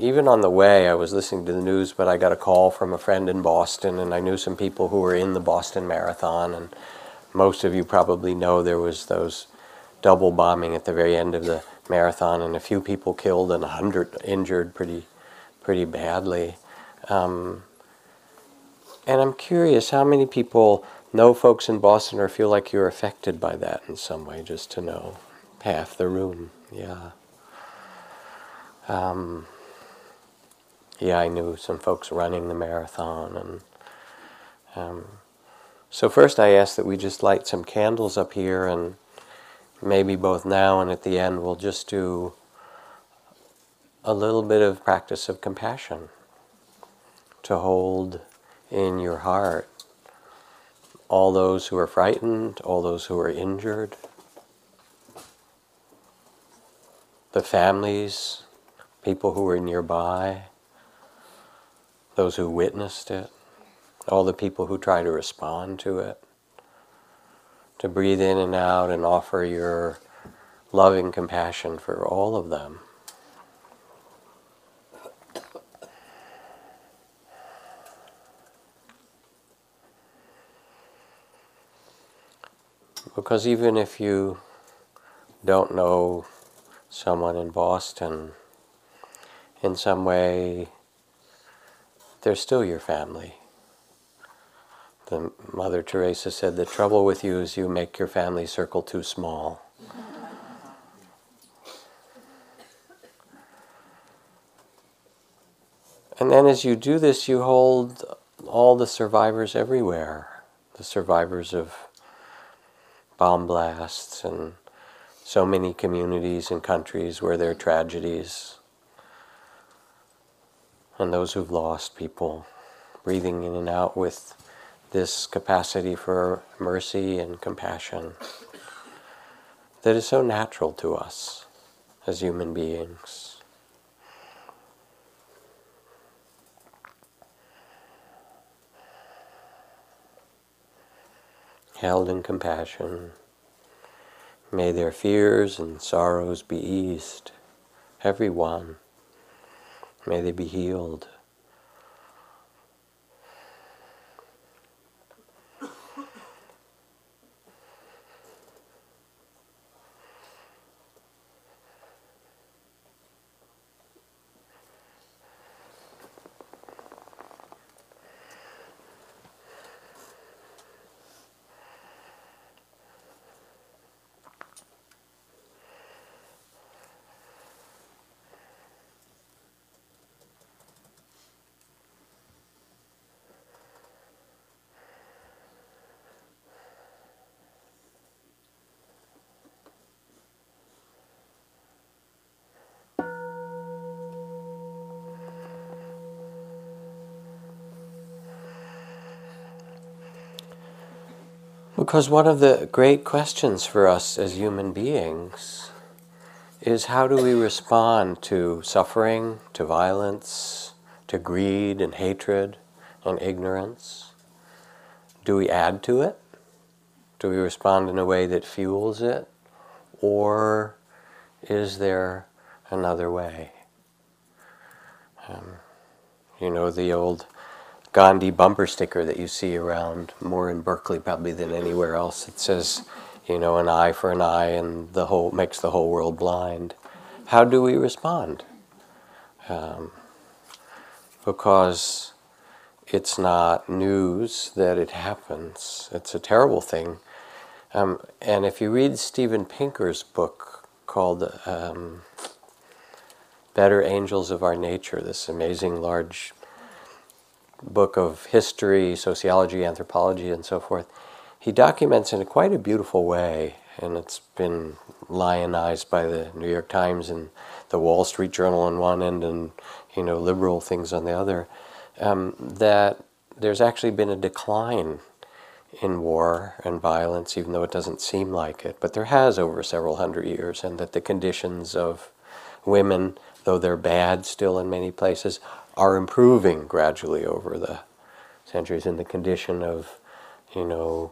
even on the way, I was listening to the news, but I got a call from a friend in Boston, and I knew some people who were in the Boston Marathon, and most of you probably know there was those double bombing at the very end of the marathon, and a few people killed and a hundred injured pretty, pretty badly. Um, and I'm curious how many people know folks in Boston or feel like you're affected by that in some way, just to know. Half the room, yeah. Um, yeah, I knew some folks running the marathon, and um, so first I asked that we just light some candles up here, and maybe both now and at the end we'll just do a little bit of practice of compassion to hold in your heart all those who are frightened, all those who are injured, the families, people who are nearby, those who witnessed it, all the people who try to respond to it, to breathe in and out and offer your loving compassion for all of them. Because even if you don't know someone in Boston, in some way, they're still your family. The Mother Teresa said, the trouble with you is you make your family circle too small. And then as you do this, you hold all the survivors everywhere, the survivors of bomb blasts and so many communities and countries where there are tragedies and those who've lost people, breathing in and out with this capacity for mercy and compassion that is so natural to us as human beings. held in compassion. May their fears and sorrows be eased, every one. May they be healed. Because one of the great questions for us as human beings is how do we respond to suffering, to violence, to greed and hatred and ignorance? Do we add to it? Do we respond in a way that fuels it? Or is there another way? Um, you know the old Gandhi bumper sticker that you see around more in Berkeley probably than anywhere else. It says, you know, an eye for an eye and the whole makes the whole world blind. How do we respond? Um, because it's not news that it happens. It's a terrible thing. Um, and if you read Steven Pinker's book called um, Better Angels of Our Nature, this amazing large book of history, sociology, anthropology, and so forth, he documents in a quite a beautiful way, and it's been lionized by the New York Times and the Wall Street Journal on one end, and you know liberal things on the other. Um, that there's actually been a decline in war and violence, even though it doesn't seem like it, but there has over several hundred years, and that the conditions of women, though they're bad still in many places, are improving gradually over the centuries in the condition of, you know,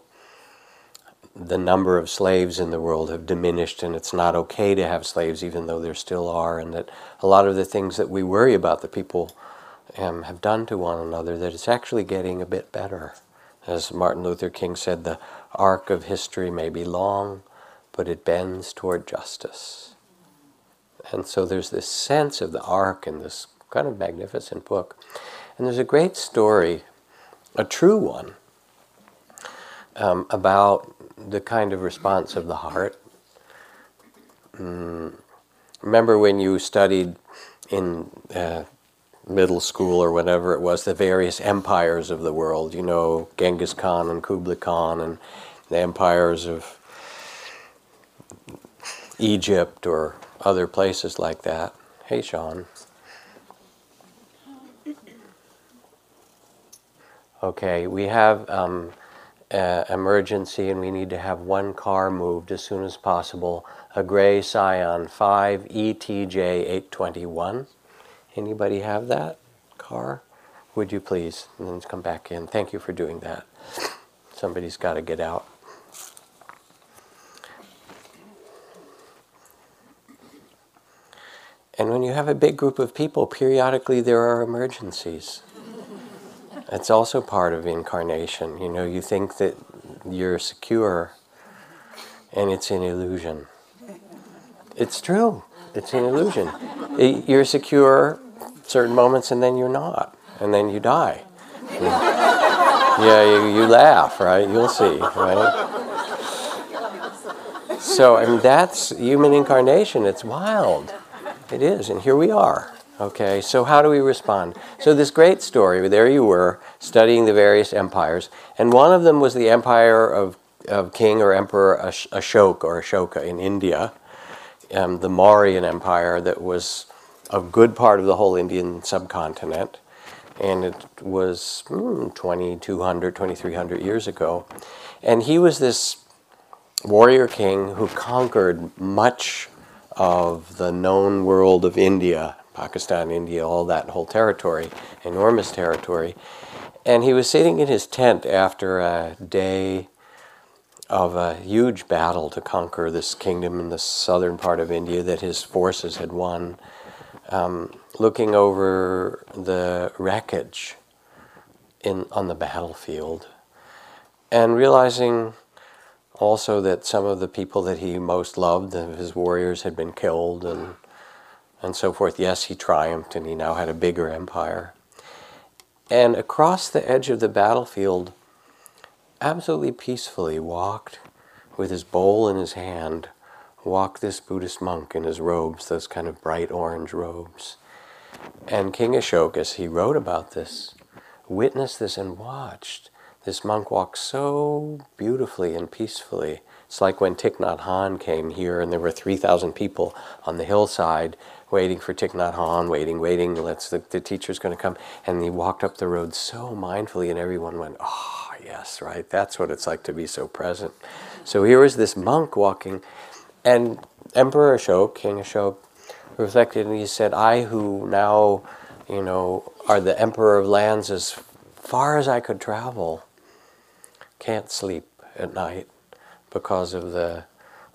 the number of slaves in the world have diminished and it's not okay to have slaves even though there still are and that a lot of the things that we worry about that people um, have done to one another that it's actually getting a bit better. As martin luther king said the arc of history may be long but it bends toward justice. And so there's this sense of the arc and this kind of magnificent book and there's a great story a true one um, about the kind of response of the heart. Mm. Remember when you studied in uh, middle school or whatever it was, the various empires of the world, you know, Genghis Khan and Kublai Khan and the empires of Egypt or other places like that. Hey, Sean. Okay, we have um, uh, emergency and we need to have one car moved as soon as possible. A gray Scion 5 ETJ 821. Anybody have that car? Would you please? And then come back in. Thank you for doing that. Somebody's got to get out. And when you have a big group of people, periodically there are emergencies. It's also part of incarnation. You know, you think that you're secure, and it's an illusion. It's true. It's an illusion. You're secure certain moments, and then you're not, and then you die. Yeah, you, you laugh, right? You'll see, right? So, I mean, that's human incarnation. It's wild. It is, and here we are. Okay, so how do we respond? So, this great story, there you were studying the various empires, and one of them was the empire of, of King or Emperor Ashoka or Ashoka in India, um, the Mauryan Empire that was a good part of the whole Indian subcontinent, and it was hmm, 2200, 2300 years ago. And he was this warrior king who conquered much of the known world of India Pakistan, India, all that whole territory, enormous territory. And he was sitting in his tent after a day of a huge battle to conquer this kingdom in the southern part of India that his forces had won, um, looking over the wreckage in, on the battlefield and realizing also that some of the people that he most loved, his warriors, had been killed and and so forth. Yes, he triumphed and he now had a bigger empire. And across the edge of the battlefield, absolutely peacefully walked with his bowl in his hand, walked this Buddhist monk in his robes, those kind of bright orange robes. And King Ashoka, as he wrote about this, witnessed this and watched this monk walk so beautifully and peacefully. It's like when Thich Nhat Hanh came here and there were 3,000 people on the hillside waiting for Thich Nhat Hanh, waiting, waiting. Let's the, the teacher's going to come, and he walked up the road so mindfully, and everyone went, "Oh, yes, right. That's what it's like to be so present." So here was this monk walking, and Emperor Ashok, King Ashok, reflected, and he said, "I who now, you know, are the emperor of lands as far as I could travel, can't sleep at night because of the."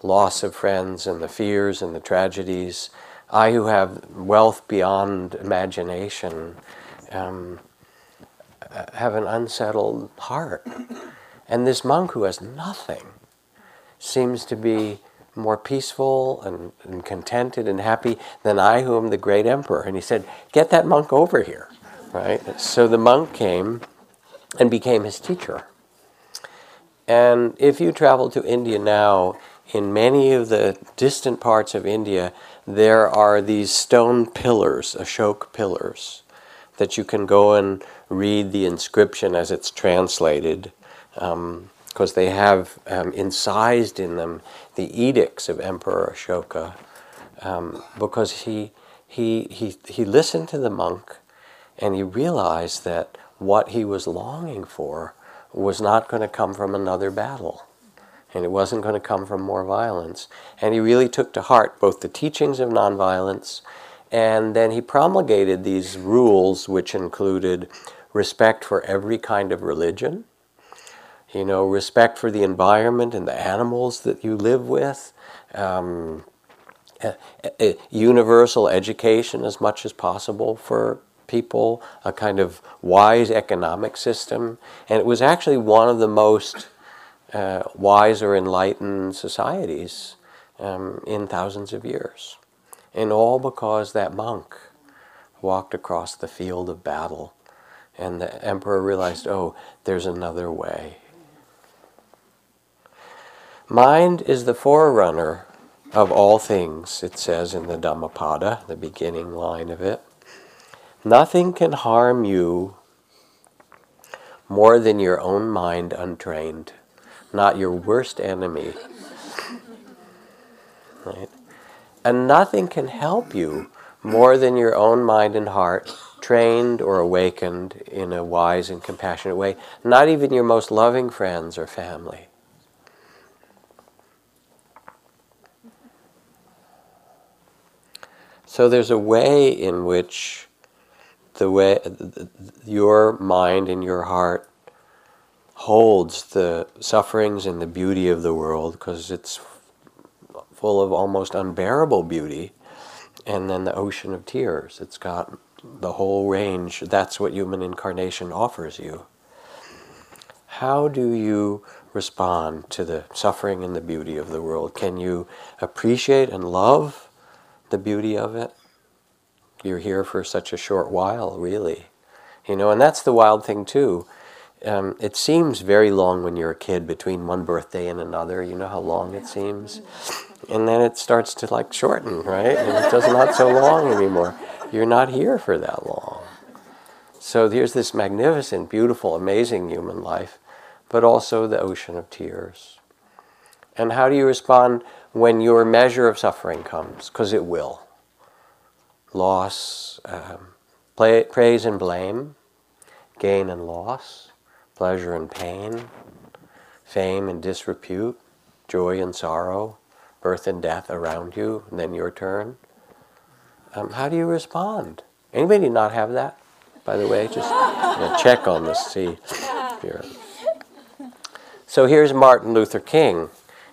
loss of friends and the fears and the tragedies I who have wealth beyond imagination um, have an unsettled heart. And this monk who has nothing seems to be more peaceful and, and, contented and happy than I, who am the great emperor. And he said, Get that monk over here. Right? So the monk came and became his teacher. And if you travel to India now, in many of the distant parts of India, there are these stone pillars, Ashok pillars, that you can go and read the inscription as it's translated, because um, they have um, incised in them the edicts of Emperor Ashoka, um, because he, he, he, he listened to the monk and he realized that what he was longing for was not going to come from another battle and it wasn't going to come from more violence. And he really took to heart both the teachings of nonviolence and then he promulgated these rules, which included respect for every kind of religion. you know, respect for the environment and the animals that you live with, um, universal education as much as possible for people, a kind of wise economic system. And it was actually one of the most uh, wise or enlightened societies um, in thousands of years. And all because that monk walked across the field of battle and the emperor realized, oh, there's another way. Mind is the forerunner of all things, it says in the Dhammapada, the beginning line of it. Nothing can harm you more than your own mind untrained, not your worst enemy. Right? And nothing can help you more than your own mind and heart trained or awakened in a wise and compassionate way, not even your most loving friends or family. So there's a way in which the way your mind and your heart holds the sufferings and the beauty of the world because it's full of almost unbearable beauty and then the ocean of tears it's got the whole range. That's what human incarnation offers you. How do you respond to the suffering and the beauty of the world? Can you appreciate and love the beauty of it? You're here for such a short while, really. You know, and that's the wild thing, too. Um, it seems very long when you're a kid between one birthday and another. You know how long it seems? And then it starts to like shorten, right? And it does not so long anymore you're not here for that long. So there's this magnificent, beautiful, amazing human life, but also the ocean of tears. And how do you respond when your measure of suffering comes? Because it will. Loss, um, play, praise and blame, gain and loss, pleasure and pain, fame and disrepute, joy and sorrow, birth and death around you, and then your turn um, how do you respond? Anybody not have that? By the way, just check on this, see. Here. So here's Martin Luther King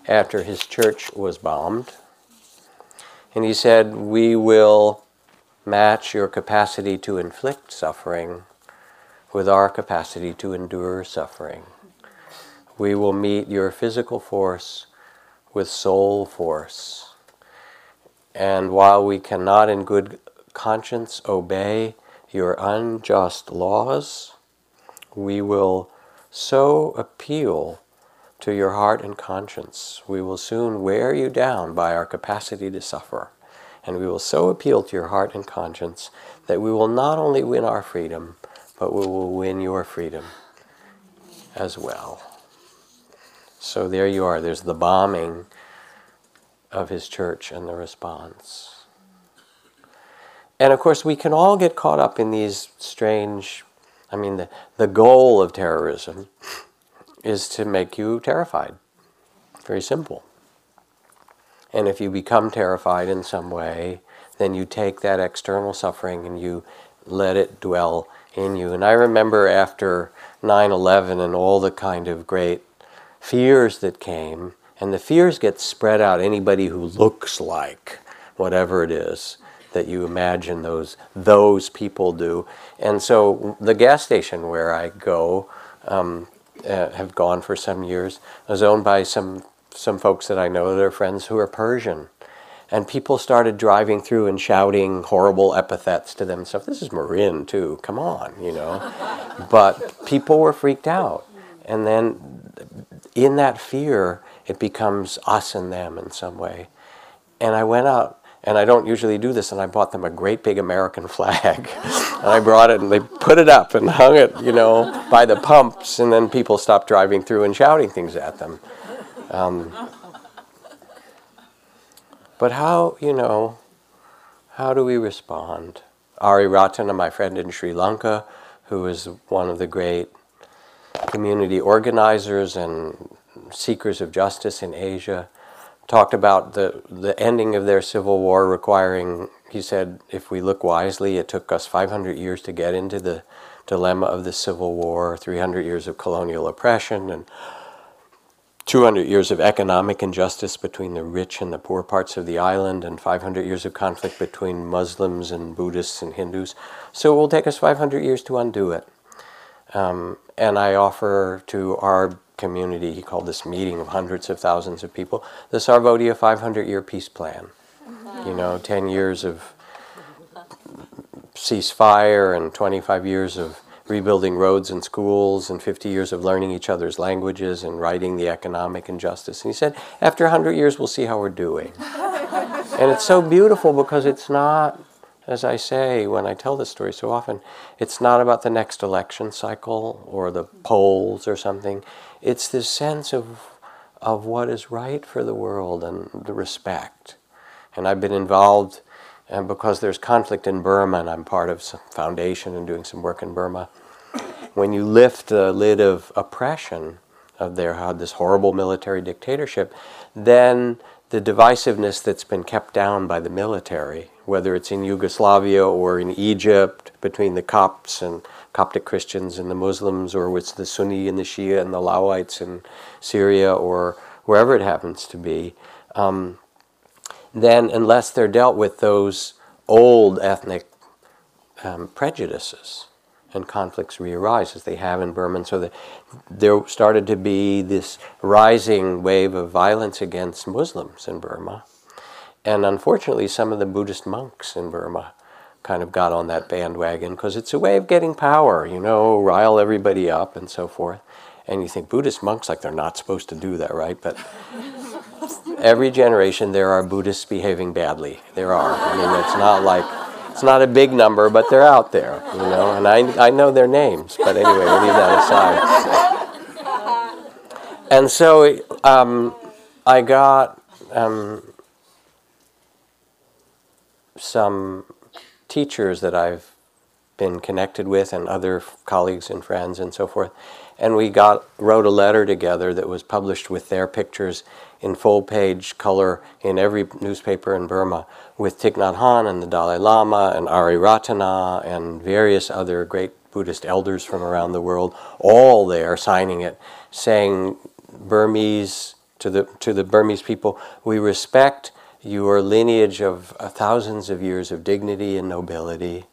after his church was bombed. And he said, We will match your capacity to inflict suffering with our capacity to endure suffering. We will meet your physical force with soul force. And while we cannot in good conscience obey your unjust laws, we will so appeal to your heart and conscience. We will soon wear you down by our capacity to suffer. And we will so appeal to your heart and conscience that we will not only win our freedom, but we will win your freedom as well. So there you are. There's the bombing of his church and the response. And of course, we can all get caught up in these strange. I mean, the, the goal of terrorism is to make you terrified. Very simple. And if you become terrified in some way, then you take that external suffering and you let it dwell in you. And I remember after 9 11 and all the kind of great fears that came, and the fears get spread out. Anybody who looks like whatever it is that you imagine those those people do. And so the gas station where I go, um, uh, have gone for some years, was owned by some some folks that I know. They're friends who are Persian. And people started driving through and shouting horrible epithets to themselves. This is Marin, too. Come on, you know. but people were freaked out. And then in that fear, it becomes us and them in some way. And I went out, and I don't usually do this, and I bought them a great big American flag. and I brought it, and they put it up and hung it, you know, by the pumps, and then people stopped driving through and shouting things at them. Um, but how, you know, how do we respond? Ariyaratne, my friend in Sri Lanka, who is one of the great community organizers and seekers of justice in Asia, talked about the, the ending of their civil war requiring he said, if we look wisely, it took us 500 years to get into the dilemma of the Civil War, 300 years of colonial oppression, and 200 years of economic injustice between the rich and the poor parts of the island, and 500 years of conflict between Muslims and Buddhists and Hindus. So it will take us 500 years to undo it. Um, and I offer to our community, he called this meeting of hundreds of thousands of people, the Sarvodaya 500 year peace plan. You know, 10 years of ceasefire and 25 years of rebuilding roads and schools and 50 years of learning each other's languages and righting the economic injustice. And he said, after 100 years, we'll see how we're doing. and it's so beautiful because it's not, as I say when I tell this story so often, it's not about the next election cycle or the polls or something. It's this sense of, of what is right for the world and the respect. And I've been involved and because there's conflict in Burma, and I'm part of some foundation and doing some work in Burma, when you lift the lid of oppression of their had this horrible military dictatorship, then the divisiveness that's been kept down by the military, whether it's in Yugoslavia or in Egypt between the Copts and Coptic Christians and the Muslims, or it's the Sunni and the Shia and the Alawites in Syria or wherever it happens to be, um, then unless they're dealt with those old ethnic um, prejudices, and conflicts re-arise as they have in Burma. And so the, there started to be this rising wave of violence against Muslims in Burma. And unfortunately, some of the Buddhist monks in Burma kind of got on that bandwagon because it's a way of getting power, you know, rile everybody up and so forth. And you think Buddhist monks, like they're not supposed to do that, right? But every generation there are Buddhists behaving badly. There are. I mean, it's not like it's not a big number, but they're out there, you know, and I, I know their names, but anyway, we'll leave that aside. And so um, I got um, some teachers that I've been connected with and other colleagues and friends and so forth. And we got wrote a letter together that was published with their pictures in full page color in every newspaper in Burma with Thich Nhat Hanh and the Dalai Lama and Ariyaratne and various other great Buddhist elders from around the world, all there signing it, saying Burmese to the to the Burmese people, we respect your lineage of uh, thousands of years of dignity and nobility.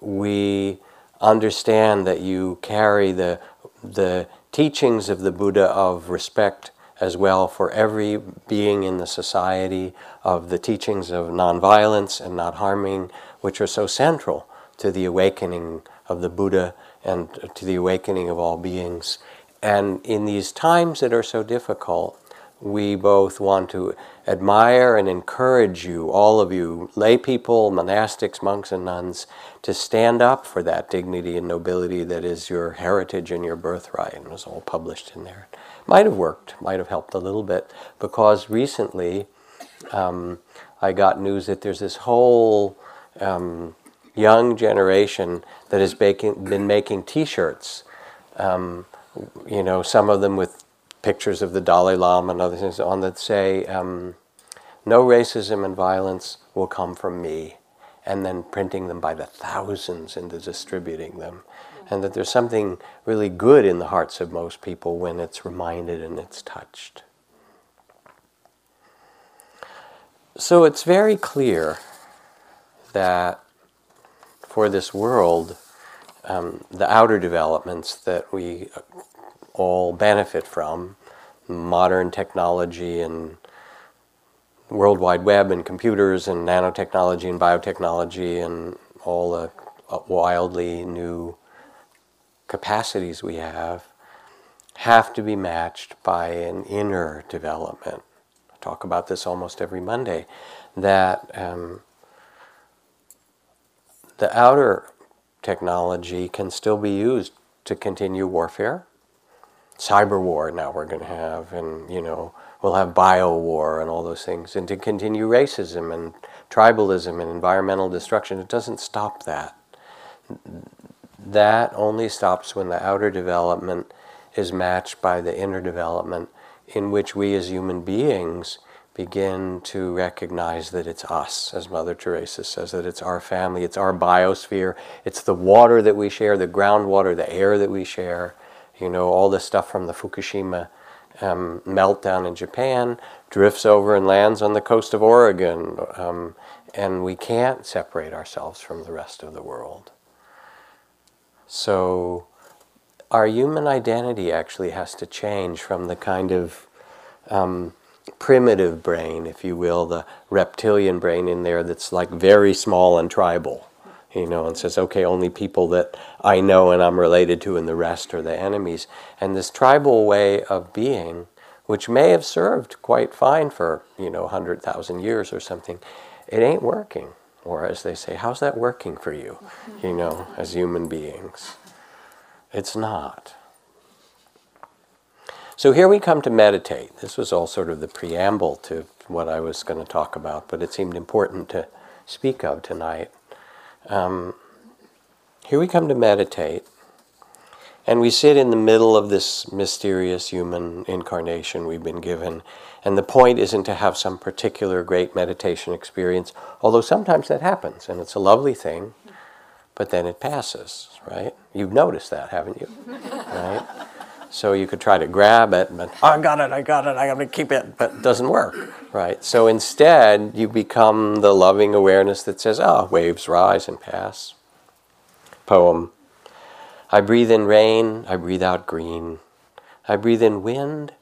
We understand that you carry the the teachings of the Buddha of respect as well for every being in the society of the teachings of nonviolence and not harming, which are so central to the awakening of the Buddha and to the awakening of all beings. And in these times that are so difficult, we both want to admire and encourage you, all of you, lay people, monastics, monks, and nuns, to stand up for that dignity and nobility that is your heritage and your birthright. And it was all published in there might have worked, might have helped a little bit, because recently um, I got news that there's this whole um, young generation that has baking, been making T-shirts. Um, you know, some of them with pictures of the Dalai Lama and other things on that say, um, "No racism and violence will come from me," and then printing them by the thousands and distributing them and that there's something really good in the hearts of most people when it's reminded and it's touched. So it's very clear that for this world, um, the outer developments that we all benefit from, modern technology and World Wide Web and computers and nanotechnology and biotechnology and all the wildly new capacities we have have to be matched by an inner development. Talk about this almost every Monday, that um, the outer technology can still be used to continue warfare. Cyber war now we're going to have, and you know, we'll have bio war and all those things, and to continue racism and tribalism and environmental destruction. It doesn't stop that that only stops when the outer development is matched by the inner development in which we as human beings begin to recognize that it's us, as Mother Teresa says, that it's our family, it's our biosphere, it's the water that we share, the groundwater, the air that we share, you know, all the stuff from the Fukushima um, meltdown in Japan drifts over and lands on the coast of Oregon, um, and we can't separate ourselves from the rest of the world. So, our human identity actually has to change from the kind of um, primitive brain, if you will, the reptilian brain in there that's like very small and tribal, you know, and says, okay, only people that I know and I'm related to and the rest are the enemies. And this tribal way of being, which may have served quite fine for, you know, 100,000 years or something, it ain't working. Or as they say, how's that working for you, you know, as human beings? It's not. So here we come to meditate. This was all sort of the preamble to what I was going to talk about, but it seemed important to speak of tonight. Um, here we come to meditate, and we sit in the middle of this mysterious human incarnation we've been given. And the point isn't to have some particular great meditation experience, although sometimes that happens, and it's a lovely thing, but then it passes, right? You've noticed that, haven't you? right? So you could try to grab it, but oh, I got it, I got it, I got to keep it, but it doesn't work, right? So instead, you become the loving awareness that says, oh, waves rise and pass. Poem. I breathe in rain, I breathe out green. I breathe in wind,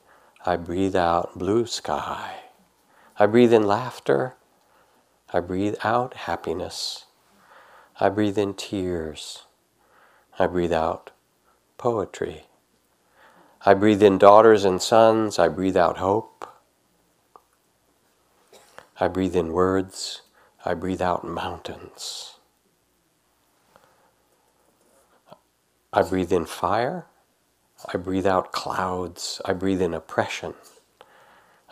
I breathe out blue sky. I breathe in laughter, I breathe out happiness. I breathe in tears, I breathe out poetry. I breathe in daughters and sons. I breathe out hope. I breathe in words. I breathe out mountains. I breathe in fire. I breathe out clouds. I breathe in oppression.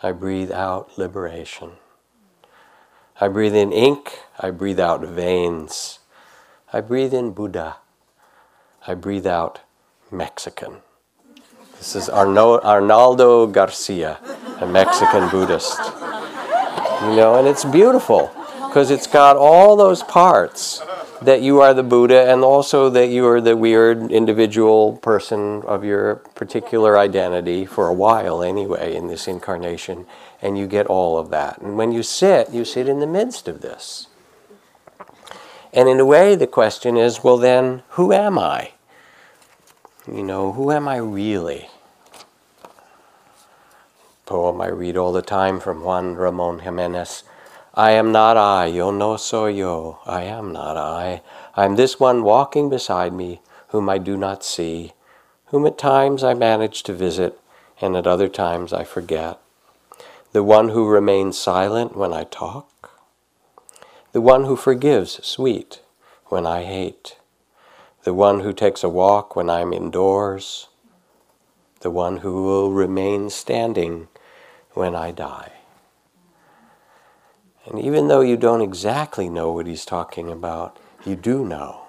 I breathe out liberation. I breathe in ink. I breathe out veins. I breathe in Buddha. I breathe out Mexican. This is Arno, Arnaldo Garcia, a Mexican Buddhist. You know, and it's beautiful because it's got all those parts that you are the Buddha and also that you are the weird individual person of your particular identity for a while anyway in this incarnation, and you get all of that. And when you sit, you sit in the midst of this. And in a way, the question is well, then, who am I? You know, who am I really? Poem I read all the time from Juan Ramon Jimenez. I am not I, yo no soy yo, I am not I. I am this one walking beside me, whom I do not see, whom at times I manage to visit, and at other times I forget. The one who remains silent when I talk, the one who forgives sweet when I hate the one who takes a walk when I'm indoors, the one who will remain standing when I die. And even though you don't exactly know what he's talking about, you do know.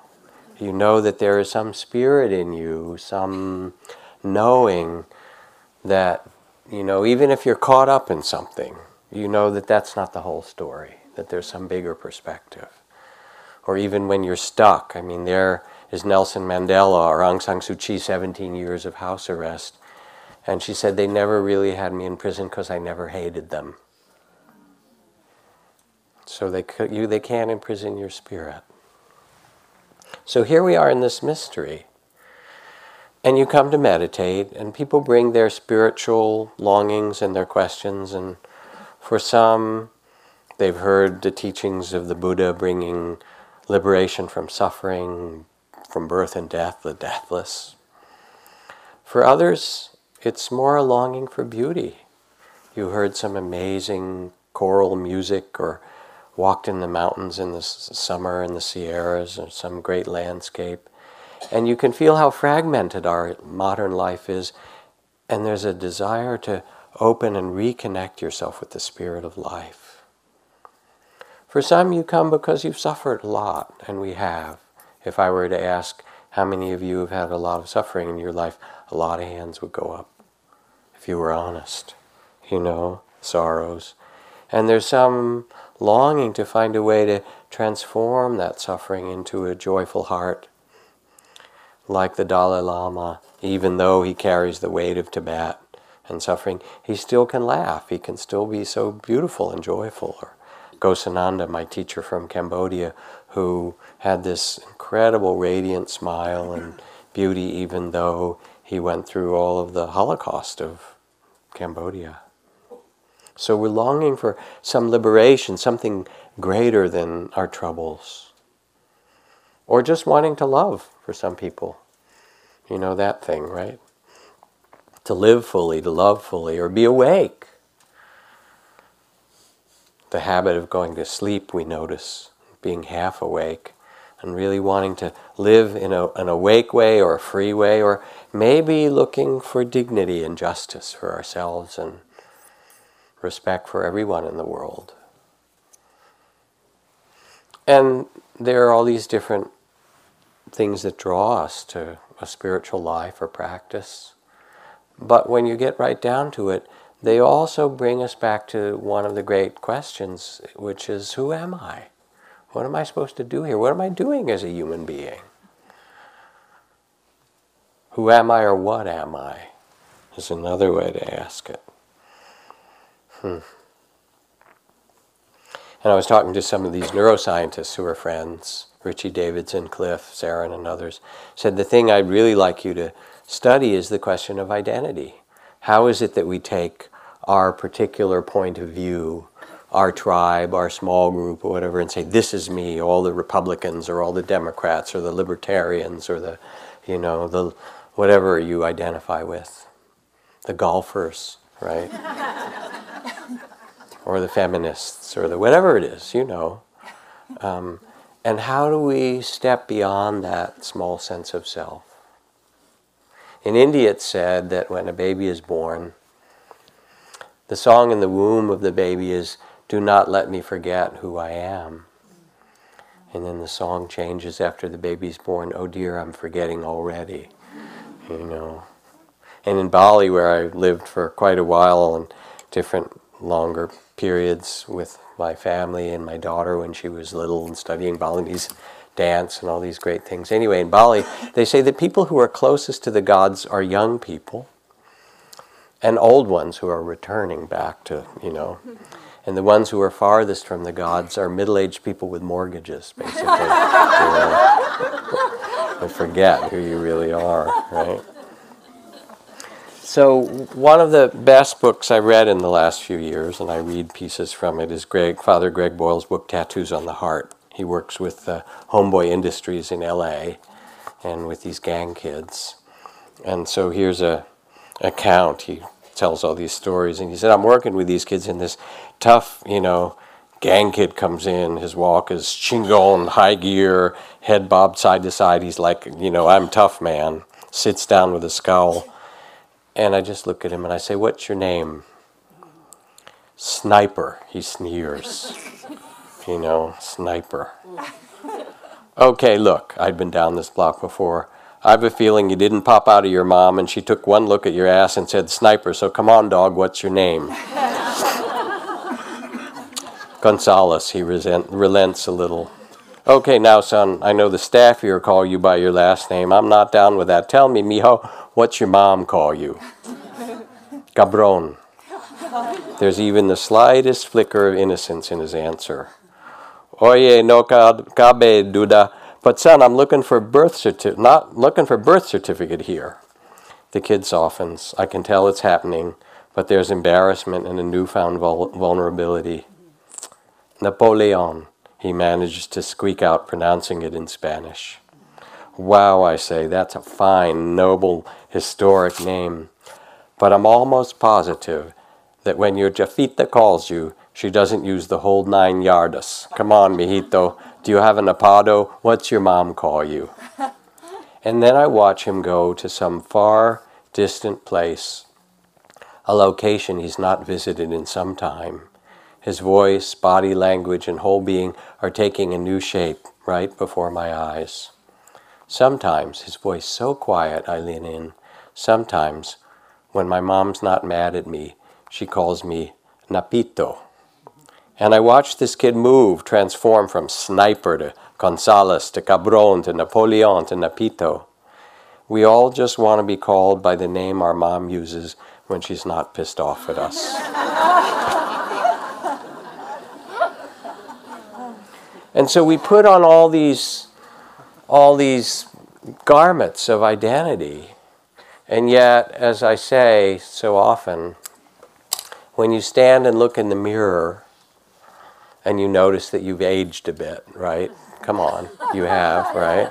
You know that there is some spirit in you, some knowing that, you know, even if you're caught up in something, you know that that's not the whole story, that there's some bigger perspective. Or even when you're stuck, I mean, there is Nelson Mandela or Aung San Suu Kyi, 17 years of house arrest. And she said they never really had me in prison because I never hated them. So they, you, they can't imprison your spirit. So here we are in this mystery. And you come to meditate, and people bring their spiritual longings and their questions. And for some, they've heard the teachings of the Buddha bringing liberation from suffering, from birth and death, the deathless. For others, it's more a longing for beauty. You heard some amazing choral music or walked in the mountains in the summer in the Sierras or some great landscape. And you can feel how fragmented our modern life is. And there's a desire to open and reconnect yourself with the spirit of life. For some, you come because you've suffered a lot, and we have. If I were to ask how many of you have had a lot of suffering in your life, a lot of hands would go up. If you were honest, you know, sorrows. And there's some longing to find a way to transform that suffering into a joyful heart. Like the Dalai Lama, even though he carries the weight of Tibet and suffering, he still can laugh. He can still be so beautiful and joyful. Or Ghosananda, my teacher from Cambodia, who had this incredible radiant smile and beauty even though he went through all of the Holocaust of Cambodia. So we're longing for some liberation, something greater than our troubles. Or just wanting to love for some people. You know that thing, right? To live fully, to love fully, or be awake. The habit of going to sleep, we notice, being half awake, and really wanting to live in a, an awake way or a free way, or maybe looking for dignity and justice for ourselves and respect for everyone in the world. And there are all these different things that draw us to a spiritual life or practice. But when you get right down to it, they also bring us back to one of the great questions, which is who am I? What am I supposed to do here? What am I doing as a human being? Who am I or what am I? Is another way to ask it. Hmm. And I was talking to some of these neuroscientists who are friends, Richie Davidson, Cliff, Saron, and others, said the thing I'd really like you to study is the question of identity. How is it that we take our particular point of view, our tribe, our small group, or whatever, and say, this is me, all the Republicans, or all the Democrats, or the Libertarians, or the, you know, the whatever you identify with, the golfers, right? or the feminists, or the whatever it is, you know. Um, and how do we step beyond that small sense of self? In India, it's said that when a baby is born, the song in the womb of the baby is, Do not let me forget who I am. And then the song changes after the baby's born, Oh dear, I'm forgetting already. You know. And in Bali, where I lived for quite a while and different longer periods with my family and my daughter when she was little and studying Balinese dance and all these great things. Anyway, in Bali, they say that people who are closest to the gods are young people and old ones who are returning back to, you know. And the ones who are farthest from the gods are middle aged people with mortgages, basically. you know, forget who you really are, right? So, one of the best books I read in the last few years, and I read pieces from it, is Greg, Father Greg Boyle's book, Tattoos on the Heart. He works with uh, Homeboy Industries in LA and with these gang kids. And so here's a account. He tells all these stories, and he said, I'm working with these kids, in this tough, you know, gang kid comes in. His walk is chingon, high gear, head bobbed side to side. He's like, you know, I'm tough man. Sits down with a scowl and I just look at him and I say, What's your name? Sniper. He sneers. You know, sniper. Okay, look, I'd been down this block before. I have a feeling you didn't pop out of your mom and she took one look at your ass and said, Sniper, so come on, dog, what's your name? Gonzalez, he resent, relents a little. Okay, now, son, I know the staff here call you by your last name. I'm not down with that. Tell me, mijo, what's your mom call you? Cabron. There's even the slightest flicker of innocence in his answer. Oye, no cabe duda. But son, I'm looking for birth certificate, not looking for birth certificate here. The kid softens. I can tell it's happening, but there's embarrassment and a newfound vul- vulnerability. Napoleon, he manages to squeak out, pronouncing it in Spanish. Wow, I say, that's a fine, noble, historic name. But I'm almost positive that when your jefita calls you, she doesn't use the whole nine yardas. Come on, mijito. Do you have an apodo? What's your mom call you? And then I watch him go to some far distant place, a location he's not visited in some time. His voice, body language, and whole being are taking a new shape right before my eyes. Sometimes his voice so quiet I lean in. Sometimes when my mom's not mad at me, she calls me Napito. And I watched this kid move, transform from sniper to Gonzales to Cabron to Napoleon to Napito. We all just want to be called by the name our mom uses when she's not pissed off at us. and so we put on all these all these garments of identity. And yet, as I say so often, when you stand and look in the mirror and you notice that you've aged a bit, right? Come on, you have, right?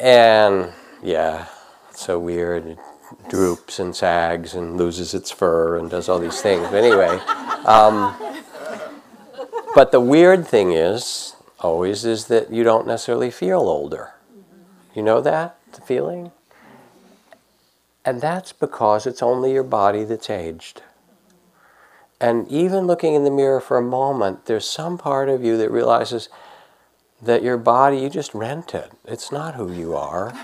And yeah, it's so weird. It droops and sags and loses its fur and does all these things. But anyway, um, but the weird thing is, always, is that you don't necessarily feel older. You know that, the feeling? And that's because it's only your body that's aged. And even looking in the mirror for a moment, there's some part of you that realizes that your body, you just rent it. It's not who you are.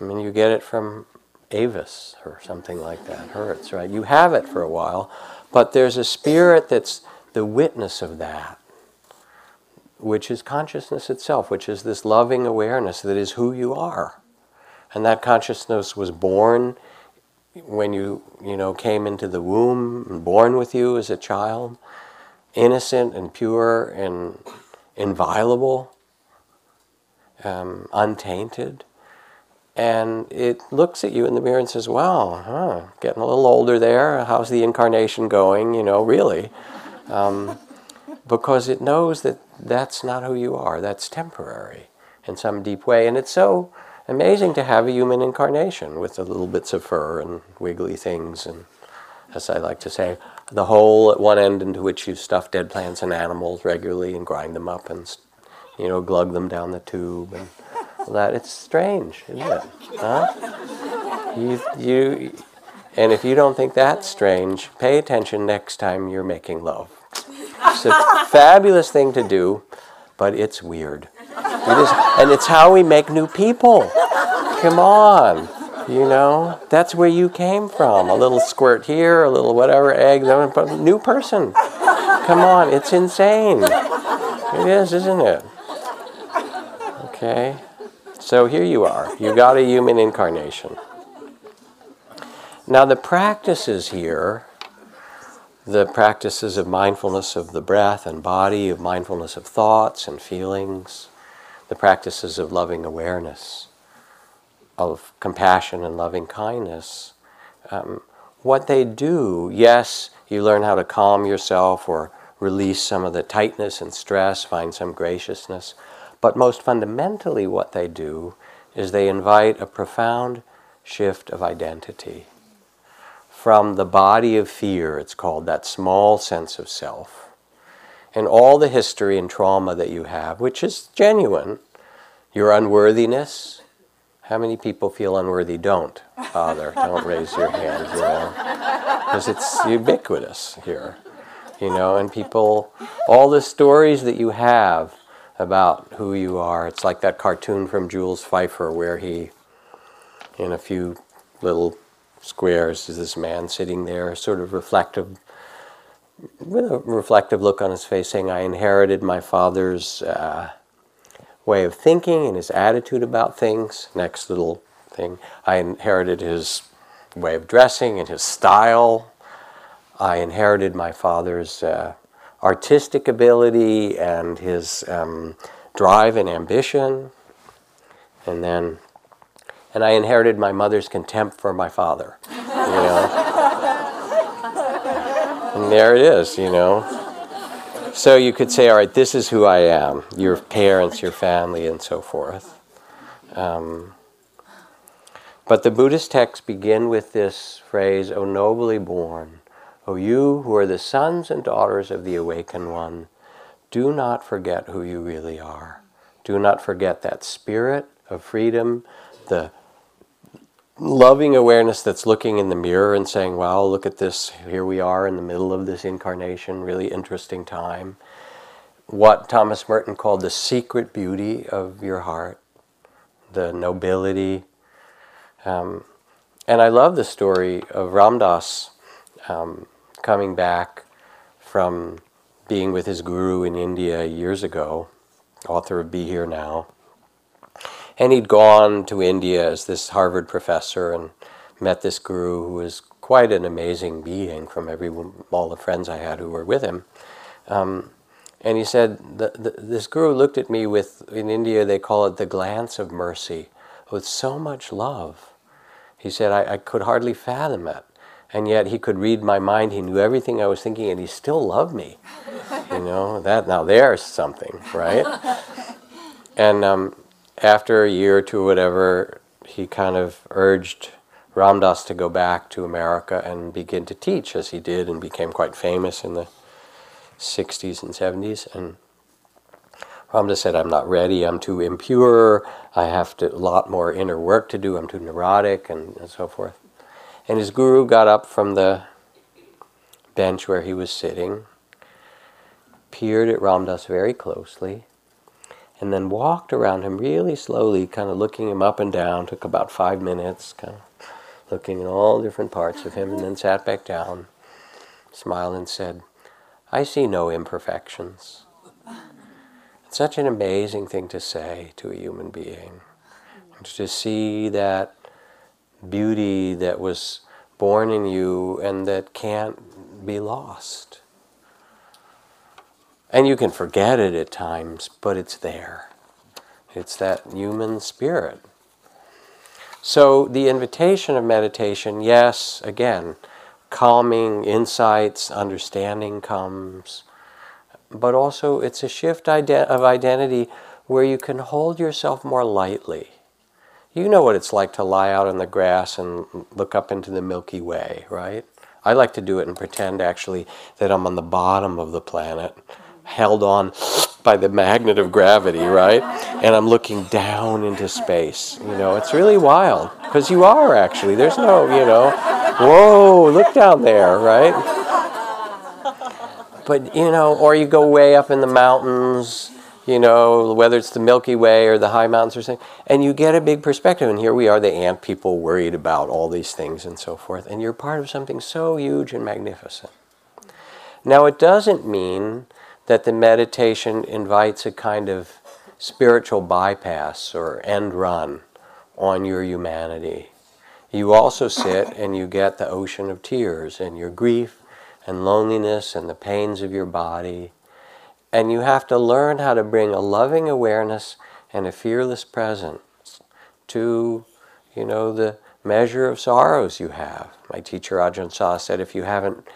I mean, you get it from Avis or something like that, Hertz, right? You have it for a while, but there's a spirit that's the witness of that, which is consciousness itself, which is this loving awareness that is who you are. And that consciousness was born when you, you know, came into the womb and born with you as a child, innocent and pure and inviolable, um, untainted. And it looks at you in the mirror and says, wow, huh, getting a little older there. How's the incarnation going? You know, really. Um, because it knows that that's not who you are. That's temporary in some deep way. And it's so amazing to have a human incarnation with the little bits of fur and wiggly things and, as I like to say, the hole at one end into which you stuff dead plants and animals regularly and grind them up and, you know, glug them down the tube and that. It's strange, isn't it? Huh? You, you, and if you don't think that's strange, pay attention next time you're making love. It's a fabulous thing to do, but it's weird. And it's how we make new people. Come on. You know, that's where you came from. A little squirt here, a little whatever egg, new person. Come on, it's insane. It is, isn't it? Okay. So here you are. You got a human incarnation. Now the practices here, the practices of mindfulness of the breath and body, of mindfulness of thoughts and feelings, the practices of loving awareness, of compassion and loving kindness, um, what they do, yes, you learn how to calm yourself or release some of the tightness and stress, find some graciousness. But most fundamentally, what they do is they invite a profound shift of identity. From the body of fear, it's called that small sense of self, and all the history and trauma that you have, which is genuine, your unworthiness. How many people feel unworthy? Don't, Father. Don't raise your hand, you know, because it's ubiquitous here, you know, and people, all the stories that you have about who you are. It's like that cartoon from Jules Feiffer where he, in a few little squares, is this man sitting there, sort of reflective, with a reflective look on his face, saying, "I inherited my father's." Uh, way of thinking and his attitude about things. Next little thing, I inherited his way of dressing and his style. I inherited my father's uh, artistic ability and his um, drive and ambition. And then, and I inherited my mother's contempt for my father. You know? There it is, you know. So you could say, all right, this is who I am, your parents, your family, and so forth. Um, but the Buddhist texts begin with this phrase, O nobly born, O you who are the sons and daughters of the awakened one, do not forget who you really are. Do not forget that spirit of freedom, the loving awareness that's looking in the mirror and saying, wow, look at this, here we are in the middle of this incarnation, really interesting time. What Thomas Merton called the secret beauty of your heart, the nobility. Um, and I love the story of Ram Dass um, coming back from being with his guru in India years ago, author of Be Here Now. And he'd gone to India as this Harvard professor and met this guru who was quite an amazing being from every all the friends I had who were with him. Um, and he said, the, the, this guru looked at me with, in India they call it the glance of mercy, with so much love. He said, I, I could hardly fathom it. And yet he could read my mind, he knew everything I was thinking, and he still loved me. you know, that now there's something, right? and um, after a year or two or whatever, he kind of urged Ram Dass to go back to America and begin to teach, as he did and became quite famous in the 60s and 70s. And Ram Dass said, I'm not ready, I'm too impure, I have to, a lot more inner work to do, I'm too neurotic, and, and so forth. And his guru got up from the bench where he was sitting, peered at Ram Dass very closely, and then walked around him really slowly, kind of looking him up and down. Took about five minutes, kind of looking at all different parts of him, and then sat back down, smiled, and said, I see no imperfections. It's such an amazing thing to say to a human being. To see that beauty that was born in you and that can't be lost. And you can forget it at times, but it's there. It's that human spirit. So, the invitation of meditation, yes, again, calming insights, understanding comes, but also it's a shift of identity where you can hold yourself more lightly. You know what it's like to lie out in the grass and look up into the Milky Way, right? I like to do it and pretend actually that I'm on the bottom of the planet held on by the magnet of gravity, right? And I'm looking down into space. You know, it's really wild because you are actually. There's no, you know, whoa, look down there, right? But, you know, or you go way up in the mountains, you know, whether it's the Milky Way or the high mountains or something, and you get a big perspective. And here we are, the ant people, worried about all these things and so forth. And you're part of something so huge and magnificent. Now, it doesn't mean that the meditation invites a kind of spiritual bypass or end run on your humanity. You also sit and you get the ocean of tears and your grief and loneliness and the pains of your body. And you have to learn how to bring a loving awareness and a fearless presence to, you know, the measure of sorrows you have. My teacher Ajahn Chah said if you haven't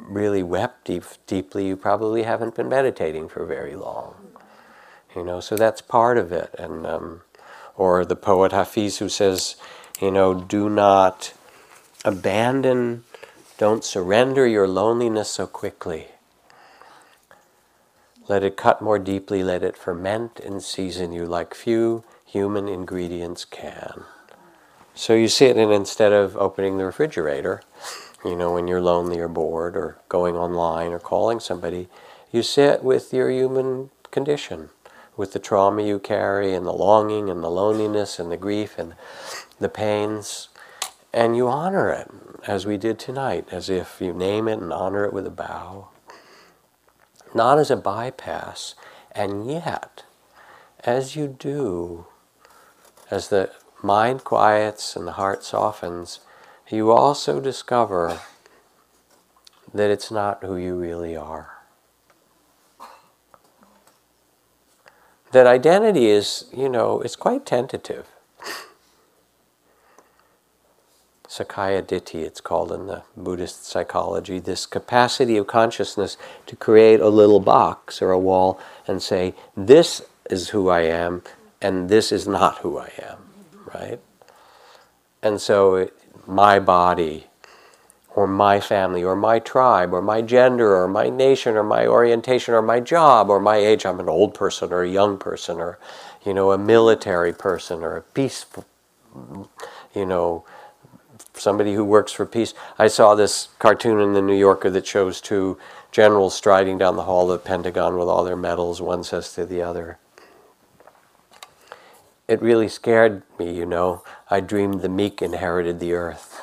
really wept deep, deeply, you probably haven't been meditating for very long. You know, so that's part of it. And um, or the poet Hafiz who says, you know, do not abandon, don't surrender your loneliness so quickly. Let it cut more deeply, let it ferment and season you like few human ingredients can. So you sit and instead of opening the refrigerator, you know, when you're lonely or bored or going online or calling somebody, you sit with your human condition, with the trauma you carry and the longing and the loneliness and the grief and the pains, and you honor it as we did tonight, as if you name it and honor it with a bow. Not as a bypass, and yet, as you do, as the mind quiets and the heart softens, you also discover that it's not who you really are. That identity is, you know, it's quite tentative. Sakkaya Ditthi, it's called in the Buddhist psychology, this capacity of consciousness to create a little box or a wall and say, this is who I am, and this is not who I am, right? And so my body or my family or my tribe or my gender or my nation or my orientation or my job or my age i'm an old person or a young person or you know a military person or a peaceful you know somebody who works for peace i saw this cartoon in the new yorker that shows two generals striding down the hall of the pentagon with all their medals one says to the other it really scared me, you know. I dreamed the meek inherited the earth.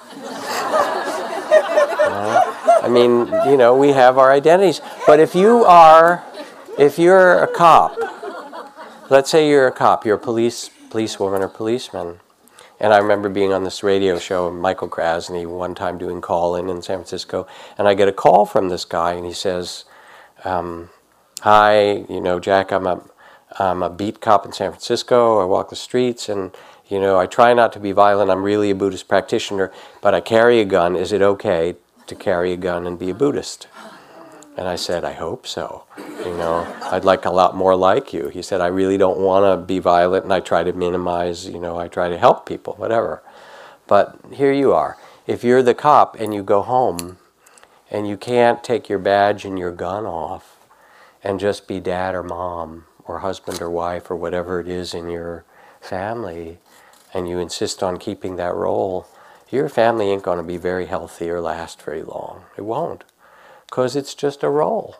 I mean, you know, we have our identities. But if you are, if you're a cop, let's say you're a cop, you're a police policewoman or policeman. And I remember being on this radio show, Michael Krasny, one time doing call in in San Francisco, and I get a call from this guy, and he says, um, "Hi, you know, Jack, I'm a I'm a beat cop in San Francisco. I walk the streets, and you know, I try not to be violent. I'm really a Buddhist practitioner, but I carry a gun. Is it okay to carry a gun and be a Buddhist?" And I said, I hope so. You know, I'd like a lot more like you. He said, I really don't want to be violent and I try to minimize, you know, I try to help people, whatever. But here you are. If you're the cop and you go home and you can't take your badge and your gun off and just be dad or mom or husband or wife or whatever it is in your family and you insist on keeping that role, your family ain't going to be very healthy or last very long. It won't because it's just a role.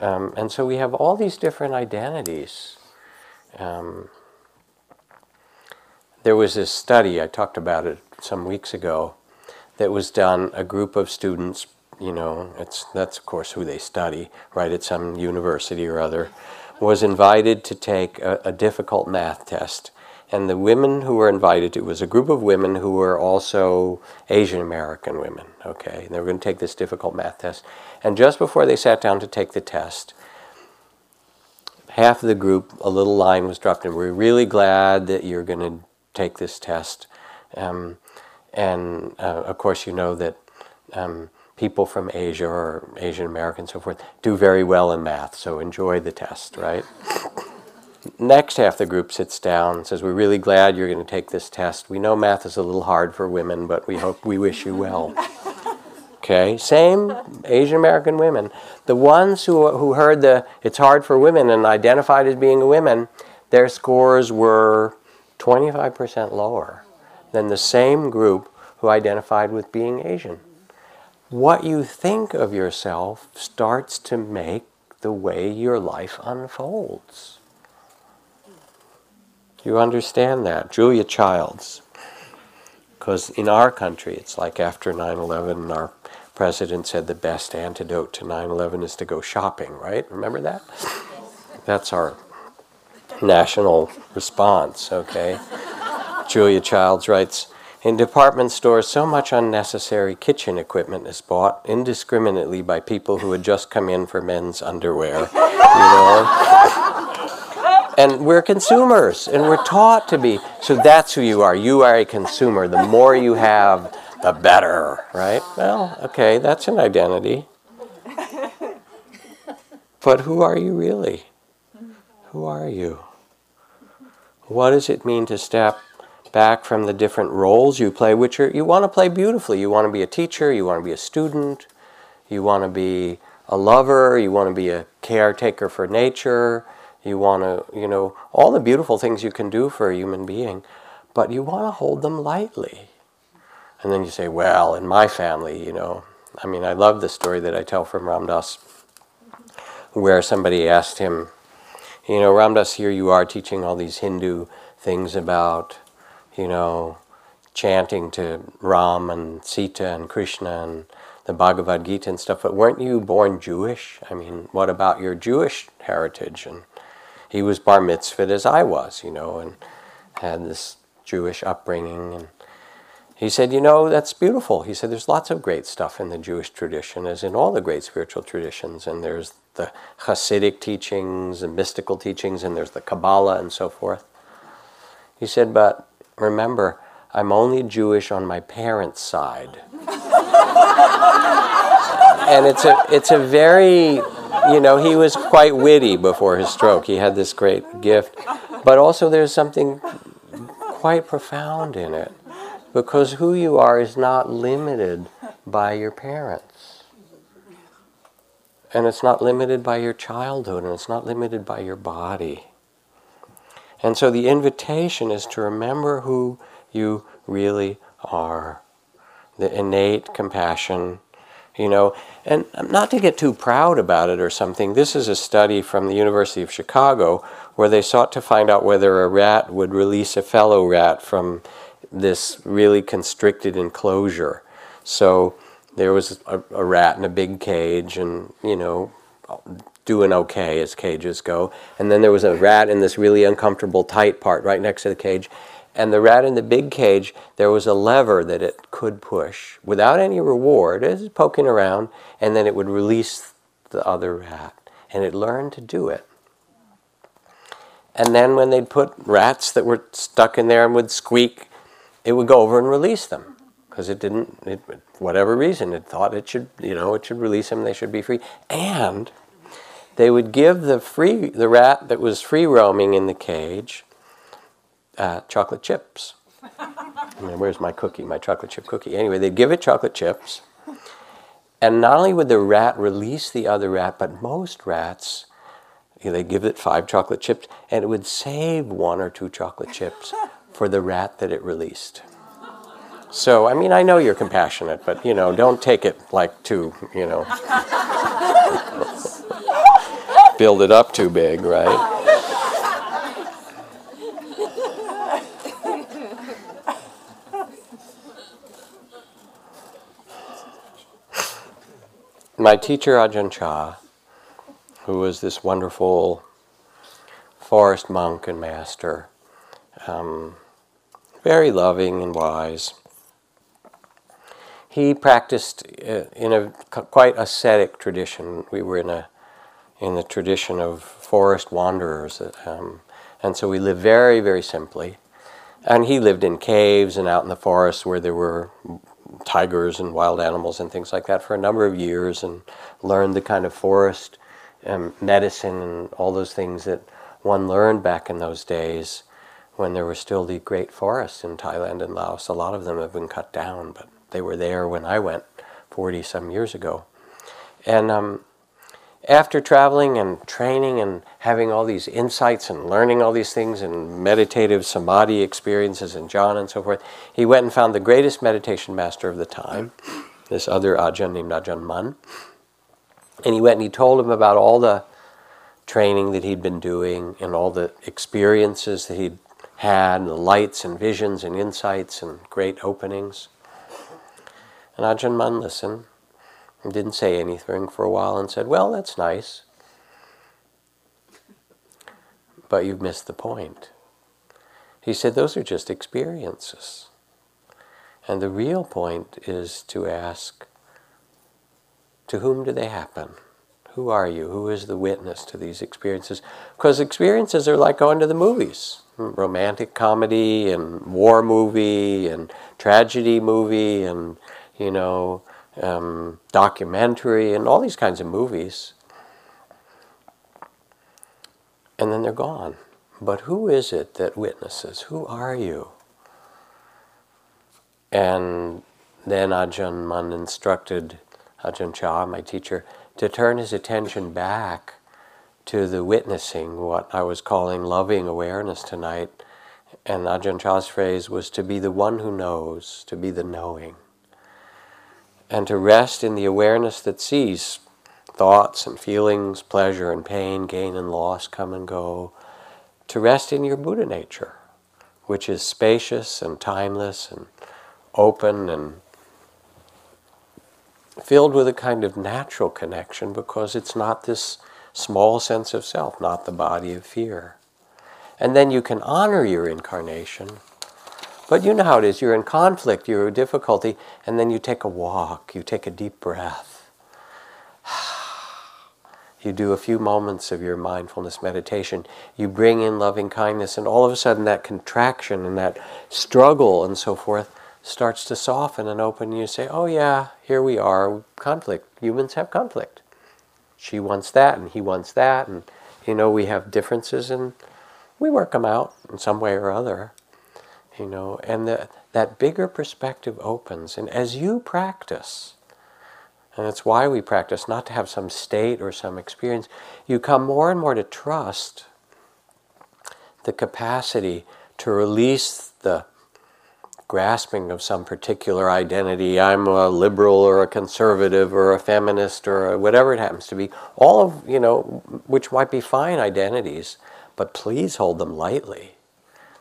Um, and so we have all these different identities. Um, there was this study, I talked about it some weeks ago, that was done, a group of students, you know, it's, that's of course who they study, right, at some university or other, was invited to take a, a difficult math test and the women who were invited, it was a group of women who were also Asian American women. Okay, and they were going to take this difficult math test, and just before they sat down to take the test, half of the group, a little line was dropped in. We're really glad that you're going to take this test, um, and uh, of course, you know that. Um, people from Asia or Asian American and so forth do very well in math, so enjoy the test, right? next half the group sits down and says, We're really glad you're going to take this test. We know math is a little hard for women, but we hope we wish you well. Okay, same Asian American women. The ones who, who heard the it's hard for women and identified as being a women, their scores were 25% lower than the same group who identified with being Asian. What you think of yourself starts to make the way your life unfolds. You understand that? Julia Childs. Because in our country, it's like after 9 11, our president said the best antidote to 9 11 is to go shopping, right? Remember that? That's our national response, okay? Julia Childs writes In department stores, so much unnecessary kitchen equipment is bought indiscriminately by people who had just come in for men's underwear. You know? And we're consumers, and we're taught to be. So that's who you are. You are a consumer. The more you have, the better, right? Well, okay, that's an identity. But who are you really? Who are you? What does it mean to step back from the different roles you play, which are you want to play beautifully? You want to be a teacher, you want to be a student, you want to be a lover, you want to be a caretaker for nature, you want to, you know, all the beautiful things you can do for a human being, but you want to hold them lightly. And then you say, well, in my family, you know, I mean, I love the story that I tell from Ram Dass, where somebody asked him, you know, Ram Dass, here you are teaching all these Hindu things about, you know, chanting to Ram and Sita and Krishna and the Bhagavad Gita and stuff, but weren't you born Jewish? I mean, what about your Jewish heritage? And he was bar mitzvahed as I was, you know, and had this Jewish upbringing. And he said, you know, that's beautiful. He said, there's lots of great stuff in the Jewish tradition, as in all the great spiritual traditions. And there's the Hasidic teachings and mystical teachings, and there's the Kabbalah and so forth. He said, but remember, I'm only Jewish on my parents' side. and it's a, it's a very you know, he was quite witty before his stroke. He had this great gift. But also, there's something quite profound in it because who you are is not limited by your parents. And it's not limited by your childhood, and it's not limited by your body. And so the invitation is to remember who you really are the innate compassion you know, and not to get too proud about it or something. This is a study from the University of Chicago where they sought to find out whether a rat would release a fellow rat from this really constricted enclosure. So there was a, a rat in a big cage, and you know, doing okay as cages go. And then there was a rat in this really uncomfortable, tight part right next to the cage. And the rat in the big cage, there was a lever that it could push without any reward. It was poking around, and then it would release the other rat. And it learned to do it. And then when they'd put rats that were stuck in there and would squeak, it would go over and release them because it didn't, it, whatever reason, it thought it should, you know, it should release them. They should be free. And they would give the free, the rat that was free roaming in the cage, uh, chocolate chips. Where's my cookie, my chocolate chip cookie? Anyway, they'd give it chocolate chips. And not only would the rat release the other rat, but most rats they'd give it five chocolate chips, and it would save one or two chocolate chips for the rat that it released. So, I mean, I know you're compassionate, but you know, don't take it like too, you know, build it up too big, right? My teacher Ajahn Chah who was this wonderful forest monk and master, um, very loving and wise. He practiced uh, in a quite ascetic tradition. We were in a in the tradition of forest wanderers, um, and so we lived very, very simply. And he lived in caves and out in the forest where there were tigers and wild animals and things like that for a number of years, and learned the kind of forest um, medicine and all those things that one learned back in those days when there were still the great forests in Thailand and Laos. A lot of them have been cut down, but they were there when I went 40 some years ago. And um, after traveling and training and having all these insights and learning all these things and meditative samadhi experiences and jhana and so forth, he went and found the greatest meditation master of the time, this other Ajahn named Ajahn Mun. And he went and he told him about all the training that he'd been doing and all the experiences that he'd had, and the lights and visions and insights and great openings. And Ajahn Mun listened and didn't say anything for a while and said, Well, that's nice. But you've missed the point. He said, Those are just experiences. And the real point is to ask, to whom do they happen? Who are you? Who is the witness to these experiences? Because experiences are like going to the movies romantic comedy and war movie and tragedy movie and, you know, um, documentary and all these kinds of movies. And then they're gone. But who is it that witnesses? Who are you? And then Ajahn Mun instructed Ajahn Chah, my teacher, to turn his attention back to the witnessing, what I was calling loving awareness tonight. And Ajahn Chah's phrase was to be the one who knows, to be the knowing. And to rest in the awareness that sees thoughts and feelings, pleasure and pain, gain and loss come and go. To rest in your Buddha nature, which is spacious and timeless and open and filled with a kind of natural connection because it's not this small sense of self, not the body of fear. And then you can honor your incarnation. But you know how it is you're in conflict, you're in difficulty, and then you take a walk, you take a deep breath. You do a few moments of your mindfulness meditation. You bring in loving kindness, and all of a sudden, that contraction and that struggle and so forth starts to soften and open, and you say, Oh, yeah, here we are, conflict. Humans have conflict. She wants that, and he wants that, and you know, we have differences, and we work them out in some way or other. You know, and the, that bigger perspective opens, and as you practice, and it's why we practice, not to have some state or some experience, you come more and more to trust the capacity to release the grasping of some particular identity. I'm a liberal or a conservative or a feminist or a whatever it happens to be. All of, you know, which might be fine identities, but please hold them lightly.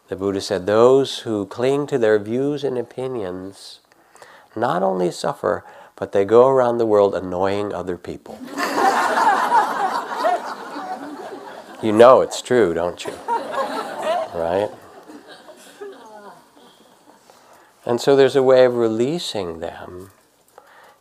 The Buddha said, Those who cling to their views and opinions not only suffer, but they go around the world annoying other people. you know it's true, don't you? Right? And so there's a way of releasing them.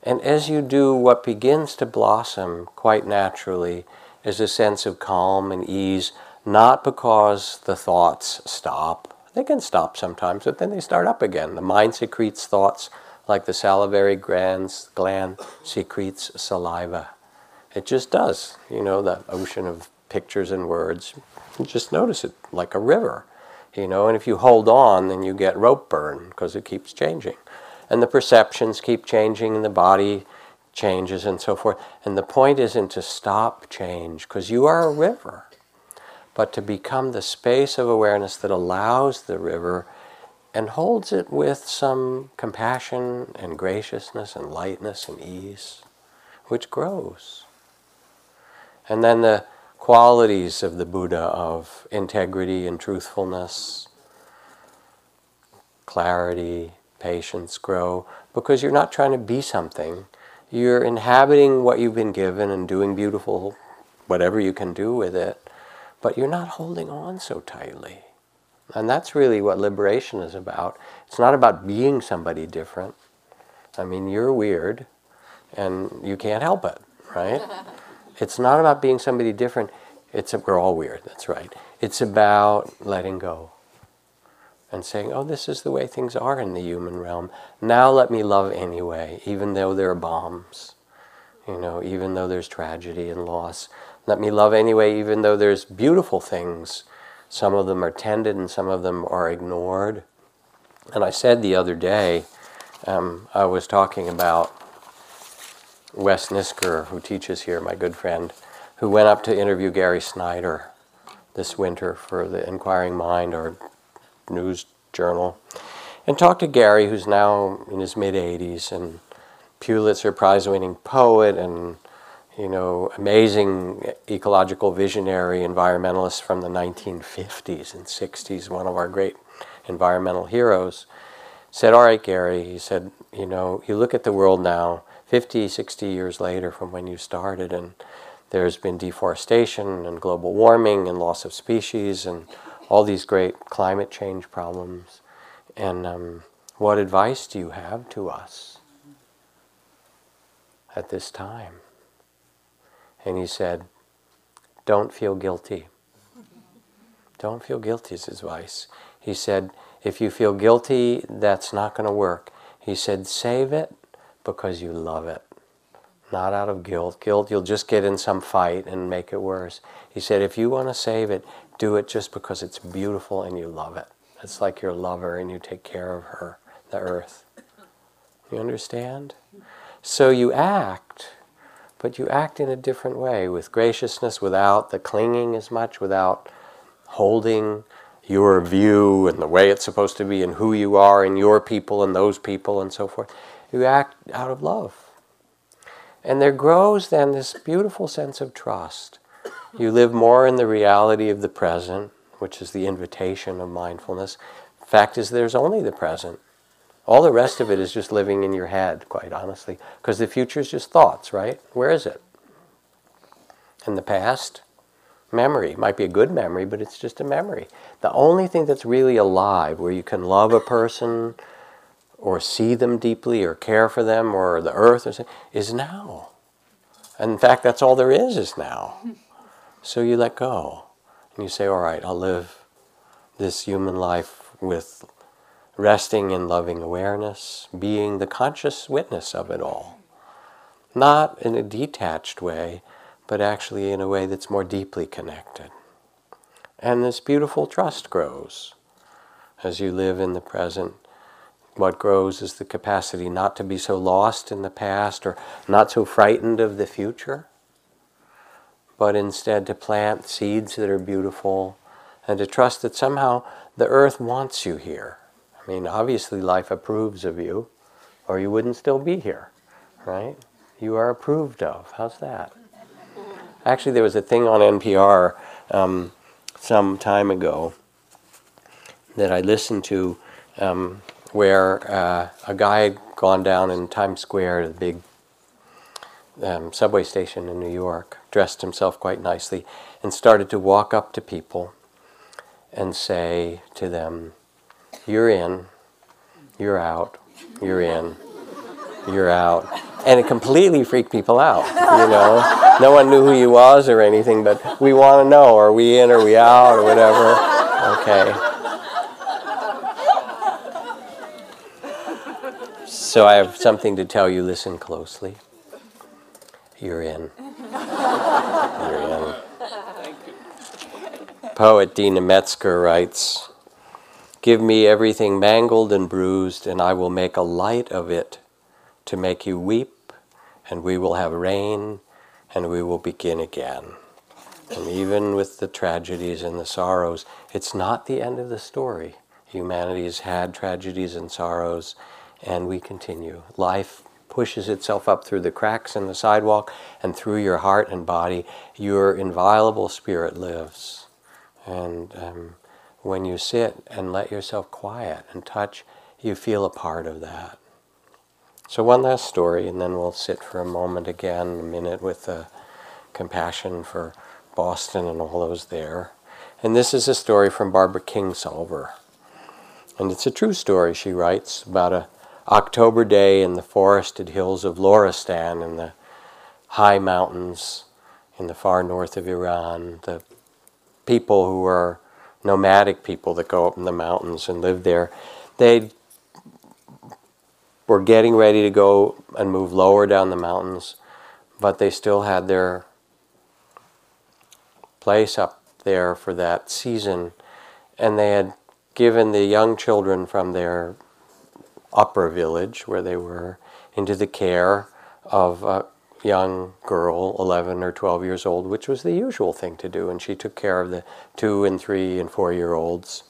And as you do, what begins to blossom quite naturally is a sense of calm and ease, not because the thoughts stop. They can stop sometimes, but then they start up again. The mind secretes thoughts like the salivary glands, gland secretes saliva. It just does. You know, the ocean of pictures and words. You just notice it like a river. You know, and if you hold on, then you get rope burn because it keeps changing. And the perceptions keep changing, and the body changes, and so forth. And the point isn't to stop change because you are a river, but to become the space of awareness that allows the river and holds it with some compassion and graciousness and lightness and ease, which grows. And then the qualities of the Buddha of integrity and truthfulness, clarity, patience grow because you're not trying to be something. You're inhabiting what you've been given and doing beautiful whatever you can do with it, but you're not holding on so tightly. And that's really what liberation is about. It's not about being somebody different. I mean, you're weird and you can't help it, right? it's not about being somebody different. It's a, we're all weird, that's right. It's about letting go and saying, oh, this is the way things are in the human realm. Now let me love anyway, even though there are bombs, you know, even though there's tragedy and loss. Let me love anyway, even though there's beautiful things some of them are tended and some of them are ignored. And I said the other day, um, I was talking about Wes Nisker, who teaches here, my good friend, who went up to interview Gary Snyder this winter for the Inquiring Mind or news journal, and talked to Gary, who's now in his mid 80s and Pulitzer Prize winning poet and you know, amazing ecological visionary environmentalist from the 1950s and 60s, one of our great environmental heroes, said, All right, Gary, he said, you know, you look at the world now, 50, 60 years later from when you started, and there's been deforestation and global warming and loss of species and all these great climate change problems. And um, what advice do you have to us at this time? And he said, Don't feel guilty. Don't feel guilty is his advice. He said, If you feel guilty, that's not going to work. He said, Save it because you love it. Not out of guilt. Guilt, you'll just get in some fight and make it worse. He said, If you want to save it, do it just because it's beautiful and you love it. It's like your lover and you take care of her, the earth. You understand? So you act but you act in a different way with graciousness without the clinging as much, without holding your view and the way it's supposed to be and who you are and your people and those people and so forth. You act out of love. And there grows then this beautiful sense of trust. You live more in the reality of the present, which is the invitation of mindfulness. Fact is, there's only the present. All the rest of it is just living in your head, quite honestly, because the future is just thoughts, right? Where is it? In the past? Memory. Might be a good memory, but it's just a memory. The only thing that's really alive, where you can love a person, or see them deeply, or care for them, or the earth, or something, is now. And in fact, that's all there is, is now. So you let go. And you say, all right, I'll live this human life with resting in loving awareness, being the conscious witness of it all. Not in a detached way, but actually in a way that's more deeply connected. And this beautiful trust grows as you live in the present. What grows is the capacity not to be so lost in the past or not so frightened of the future, but instead to plant seeds that are beautiful and to trust that somehow the earth wants you here I mean, obviously life approves of you, or you wouldn't still be here, right? You are approved of. How's that? Actually, there was a thing on NPR um, some time ago that I listened to. Um, where uh, a guy had gone down in Times Square, the big um, subway station in New York, dressed himself quite nicely, and started to walk up to people and say to them, You're in, you're out, you're in, you're out. And it completely freaked people out, you know. No one knew who he was or anything, but we want to know are we in, are we out, or whatever. Okay. So I have something to tell you. Listen closely. You're in. You're in. Poet Deena Metzger writes Give me everything mangled and bruised, and I will make a light of it to make you weep, and we will have rain, and we will begin again. And even with the tragedies and the sorrows, it's not the end of the story. Humanity has had tragedies and sorrows, and we continue. Life pushes itself up through the cracks in the sidewalk and through your heart and body. Your inviolable spirit lives. And um, when you sit and let yourself quiet and touch, you feel a part of that. So, one last story, and then we'll sit for a moment again, a minute with uh, compassion for Boston and all those there. And this is a story from Barbara Kingsolver. And it's a true story, she writes, about a October day in the forested hills of Lorestan in the high mountains in the far north of Iran. The people who are nomadic people that go up in the mountains and live there, they were getting ready to go and move lower down the mountains, but they still had their place up there for that season, and they had given the young children from their upper village where they were into the care of a young girl, 11 or 12 years old, which was the usual thing to do. And she took care of the two and three and four year olds.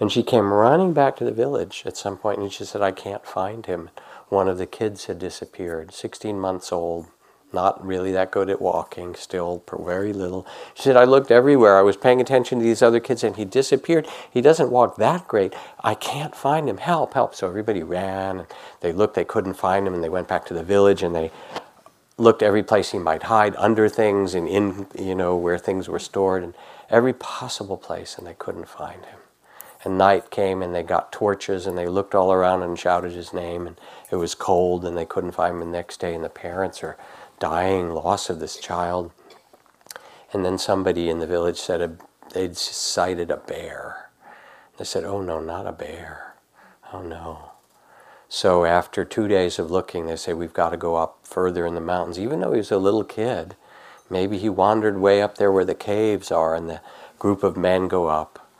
And she came running back to the village at some point and she said, I can't find him. One of the kids had disappeared, 16 months old not really that good at walking, still very little. She said, I looked everywhere. I was paying attention to these other kids and he disappeared. He doesn't walk that great. I can't find him. Help, help. So everybody ran. And they looked, they couldn't find him, and they went back to the village and they looked every place he might hide, under things and in, you know, where things were stored, and every possible place, and they couldn't find him. And night came and they got torches and they looked all around and shouted his name and it was cold and they couldn't find him the next day and the parents are dying loss of this child. And then somebody in the village said a, they'd sighted a bear. They said, Oh no, not a bear. Oh no. So after two days of looking, they say, We've got to go up further in the mountains. Even though he was a little kid, maybe he wandered way up there where the caves are, and the group of men go up.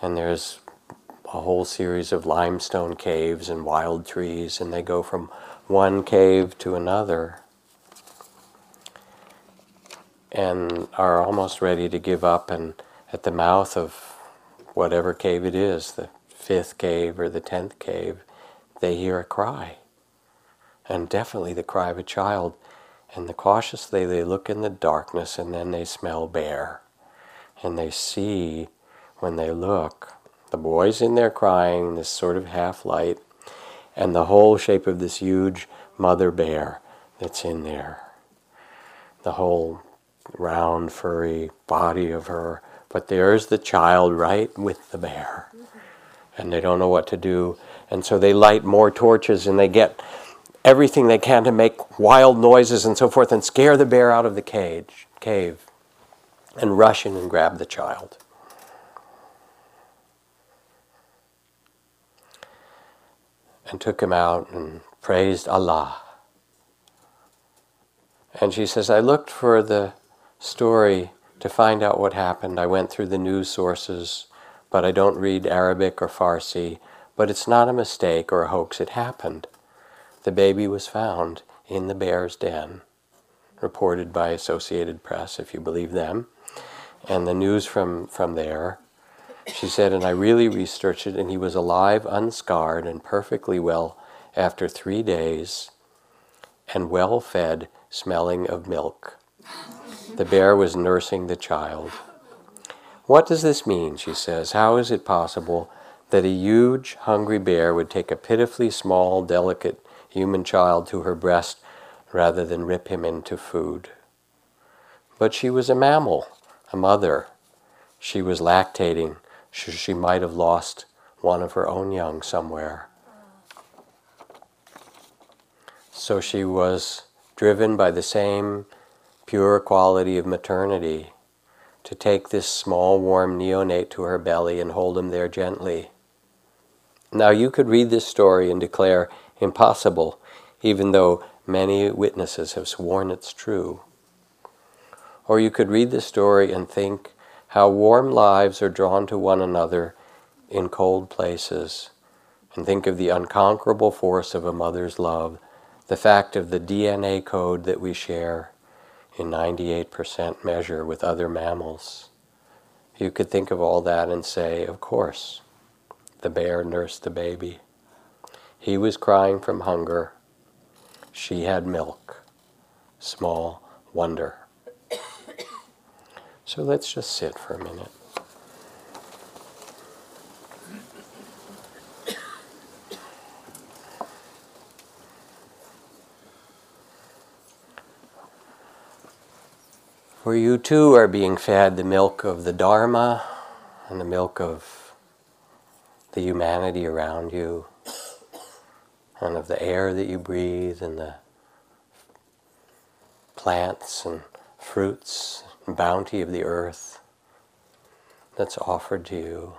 And there's a whole series of limestone caves and wild trees, and they go from one cave to another and are almost ready to give up and at the mouth of whatever cave it is, the fifth cave or the tenth cave, they hear a cry. And definitely the cry of a child. And the cautiously they look in the darkness and then they smell bear. And they see when they look, the boy's in there crying, this sort of half light, and the whole shape of this huge mother bear that's in there. The whole round, furry body of her. But there's the child right with the bear. And they don't know what to do. And so they light more torches and they get everything they can to make wild noises and so forth and scare the bear out of the cage, cave and rush in and grab the child. And took him out and praised Allah. And she says, I looked for the story to find out what happened. I went through the news sources, but I don't read Arabic or Farsi. But it's not a mistake or a hoax, it happened. The baby was found in the bear's den, reported by Associated Press, if you believe them. And the news from, from there, she said, and I really researched it, and he was alive, unscarred, and perfectly well after three days, and well fed, smelling of milk. The bear was nursing the child. What does this mean? She says. How is it possible that a huge, hungry bear would take a pitifully small, delicate human child to her breast rather than rip him into food. But she was a mammal, a mother. She was lactating, she might have lost one of her own young somewhere. So she was driven by the same pure quality of maternity to take this small, warm neonate to her belly and hold him there gently. Now, you could read this story and declare impossible, even though many witnesses have sworn it's true. Or you could read the story and think how warm lives are drawn to one another in cold places, and think of the unconquerable force of a mother's love, the fact of the DNA code that we share in 98% measure with other mammals. You could think of all that and say, of course, the bear nursed the baby. He was crying from hunger. She had milk. Small wonder. So let's just sit for a minute. For you too are being fed the milk of the Dharma and the milk of the humanity around you and of the air that you breathe and the plants and fruits and bounty of the earth that's offered to you.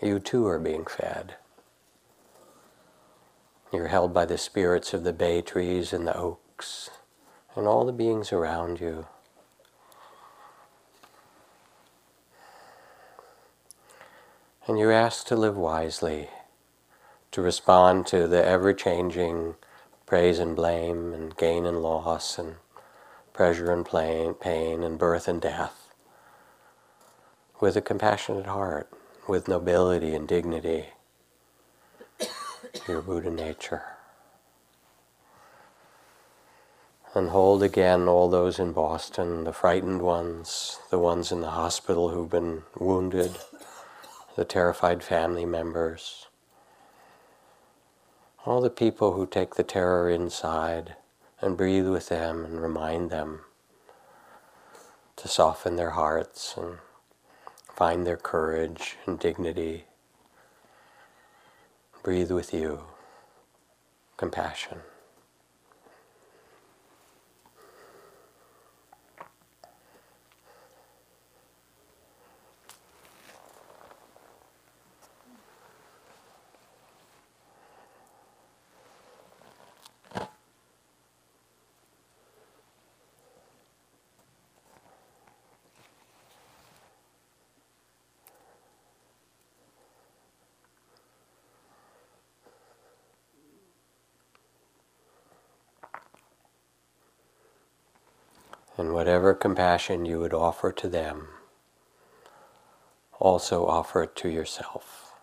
You too are being fed. You're held by the spirits of the bay trees and the oaks and all the beings around you. And you're asked to live wisely, to respond to the ever changing praise and blame, and gain and loss, and pleasure and pain, and birth and death, with a compassionate heart, with nobility and dignity, your Buddha nature. And hold again all those in Boston, the frightened ones, the ones in the hospital who've been wounded the terrified family members, all the people who take the terror inside and breathe with them and remind them to soften their hearts and find their courage and dignity. Breathe with you, compassion. And whatever compassion you would offer to them, also offer it to yourself.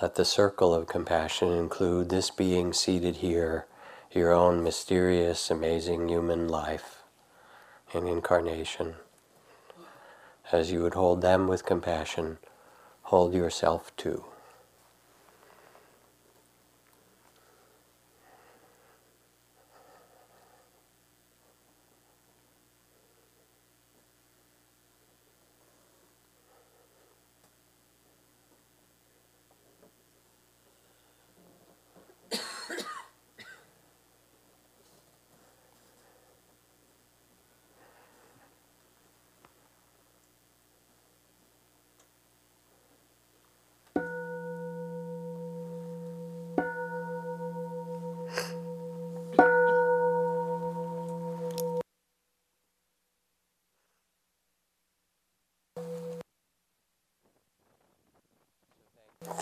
Let the circle of compassion include this being seated here, your own mysterious, amazing human life and incarnation. As you would hold them with compassion, hold yourself too.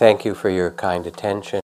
Thank you for your kind attention.